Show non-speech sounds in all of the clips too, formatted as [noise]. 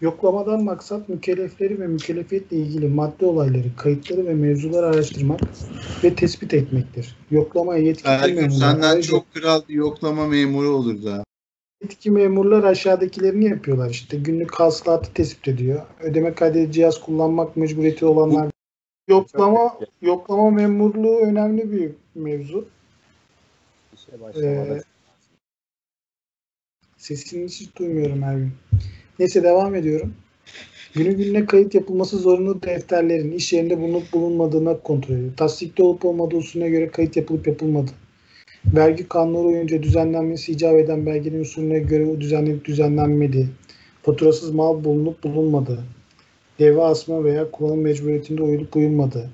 Yoklamadan maksat mükellefleri ve mükellefiyetle ilgili madde olayları, kayıtları ve mevzuları araştırmak ve tespit etmektir. Yoklamaya yetkili Ergün memurlar, senden ayrıca çok kral bir yoklama memuru olur da. yetki memurlar aşağıdakilerini yapıyorlar işte. Günlük hasılatı tespit ediyor. Ödeme kaydedici cihaz kullanmak mecburiyeti olanlar. Yoklama yoklama memurluğu önemli bir mevzu. İşe başlamada Ee, Sesini hiç duymuyorum her gün. Neyse devam ediyorum. Günü gününe kayıt yapılması zorunlu defterlerin iş yerinde bulunup bulunmadığına kontrol ediyor. Tasdikte olup olmadığı usulüne göre kayıt yapılıp yapılmadı. Vergi kanunları uyunca düzenlenmesi icap eden belgenin usulüne göre düzenlenip düzenlenmedi. Faturasız mal bulunup bulunmadı. Deve asma veya kullanım mecburiyetinde uyulup uyulmadı.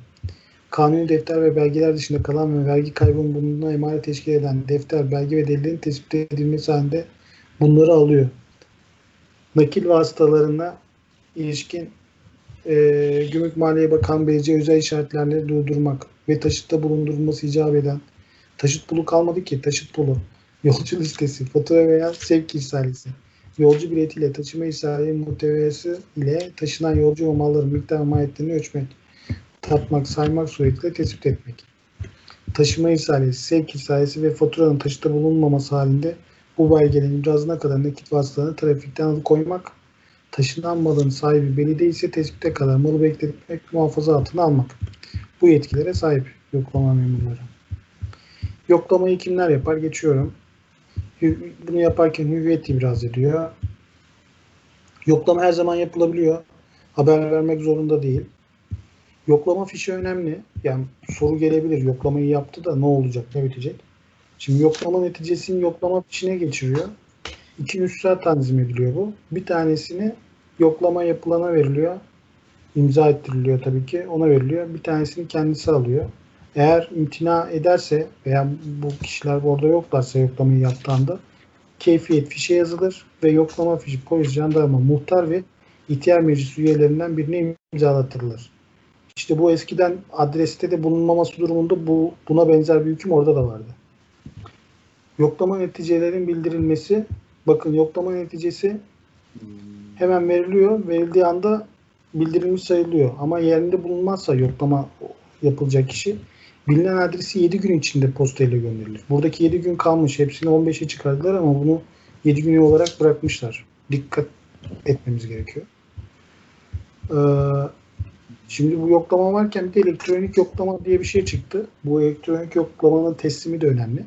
Kanuni defter ve belgeler dışında kalan ve vergi kaybının bulunduğuna emanet teşkil eden defter, belge ve delillerin tespit edilmesi halinde bunları alıyor. Nakil vasıtalarına ilişkin eee Gümrük Maliye Bakan Beyce özel işaretlerle durdurmak ve taşıtta bulundurulması icap eden taşıt pulu kalmadı ki taşıt pulu, [laughs] yolcu listesi, fatura veya sevk ihsalesi, yolcu biletiyle taşıma ihsali muhteviyesi ile taşınan yolcu ve malların miktar ve ölçmek, tartmak, saymak suretiyle tespit etmek. Taşıma ihsalesi, sevk ihsalesi ve faturanın taşıtta bulunmaması halinde bu belgelerin ibrazına kadar nakit vasıtalarını trafikten alıkoymak, taşınan malın sahibi belli değilse tespite kadar malı bekletmek, muhafaza altına almak. Bu yetkilere sahip yoklama memurları. Yoklamayı kimler yapar? Geçiyorum. Bunu yaparken hüviyet ibraz ediyor. Yoklama her zaman yapılabiliyor. Haber vermek zorunda değil. Yoklama fişi önemli. Yani soru gelebilir. Yoklamayı yaptı da ne olacak, ne bitecek? Şimdi yoklama neticesini yoklama fişine geçiriyor. İki üssel tanzim ediliyor bu. Bir tanesini yoklama yapılana veriliyor. İmza ettiriliyor tabii ki. Ona veriliyor. Bir tanesini kendisi alıyor. Eğer imtina ederse veya bu kişiler orada yoklarsa yoklamayı yaptığında keyfiyet fişe yazılır ve yoklama fişi polis, jandarma, muhtar ve ihtiyar meclis üyelerinden birine imzalatırlar. İşte bu eskiden adreste de bulunmaması durumunda bu buna benzer bir hüküm orada da vardı. Yoklama neticelerin bildirilmesi. Bakın yoklama neticesi hemen veriliyor. Verildiği anda bildirilmiş sayılıyor. Ama yerinde bulunmazsa yoklama yapılacak kişi bilinen adresi 7 gün içinde postayla gönderilir. Buradaki 7 gün kalmış. Hepsini 15'e çıkardılar ama bunu 7 günü olarak bırakmışlar. Dikkat etmemiz gerekiyor. Ee, şimdi bu yoklama varken bir de elektronik yoklama diye bir şey çıktı. Bu elektronik yoklamanın teslimi de önemli.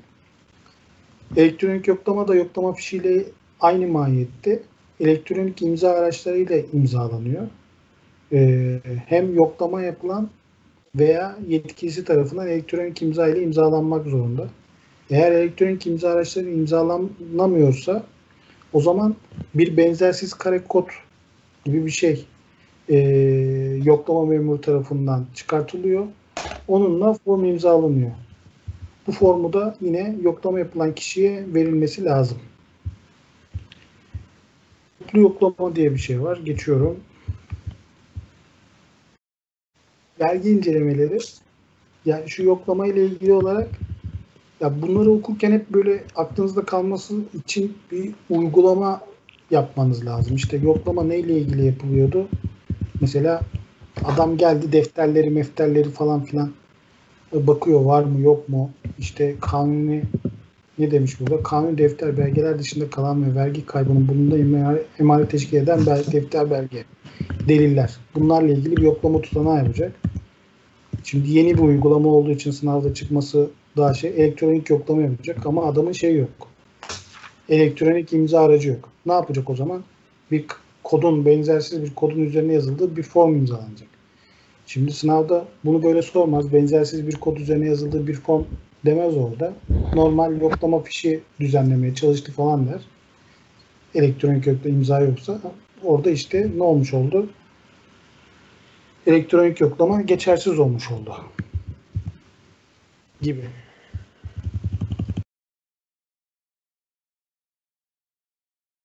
Elektronik yoklama da yoklama fişiyle aynı mahiyette elektronik imza araçlarıyla imzalanıyor. Ee, hem yoklama yapılan veya yetkilisi tarafından elektronik imza ile imzalanmak zorunda. Eğer elektronik imza araçları imzalanamıyorsa o zaman bir benzersiz kare kod gibi bir şey e, yoklama memuru tarafından çıkartılıyor. Onunla form imzalanıyor. Bu formu da yine yoklama yapılan kişiye verilmesi lazım. Toplu yoklama diye bir şey var. Geçiyorum. Vergi incelemeleri. Yani şu yoklama ile ilgili olarak ya bunları okurken hep böyle aklınızda kalması için bir uygulama yapmanız lazım. İşte yoklama neyle ilgili yapılıyordu? Mesela adam geldi defterleri, mefterleri falan filan bakıyor var mı yok mu? İşte kanuni ne demiş burada? Kanuni defter belgeler dışında kalan ve vergi kaybının bulunduğunda emanet, teşkil eden bel- defter belge. Deliller. Bunlarla ilgili bir yoklama tutanağı yapacak. Şimdi yeni bir uygulama olduğu için sınavda çıkması daha şey elektronik yoklama yapacak ama adamın şey yok. Elektronik imza aracı yok. Ne yapacak o zaman? Bir kodun benzersiz bir kodun üzerine yazıldığı bir form imzalanacak. Şimdi sınavda bunu böyle sormaz. Benzersiz bir kod üzerine yazıldığı bir form demez orada. Normal yoklama fişi düzenlemeye çalıştı falan der. Elektronik yoklama imza yoksa orada işte ne olmuş oldu? Elektronik yoklama geçersiz olmuş oldu. Gibi.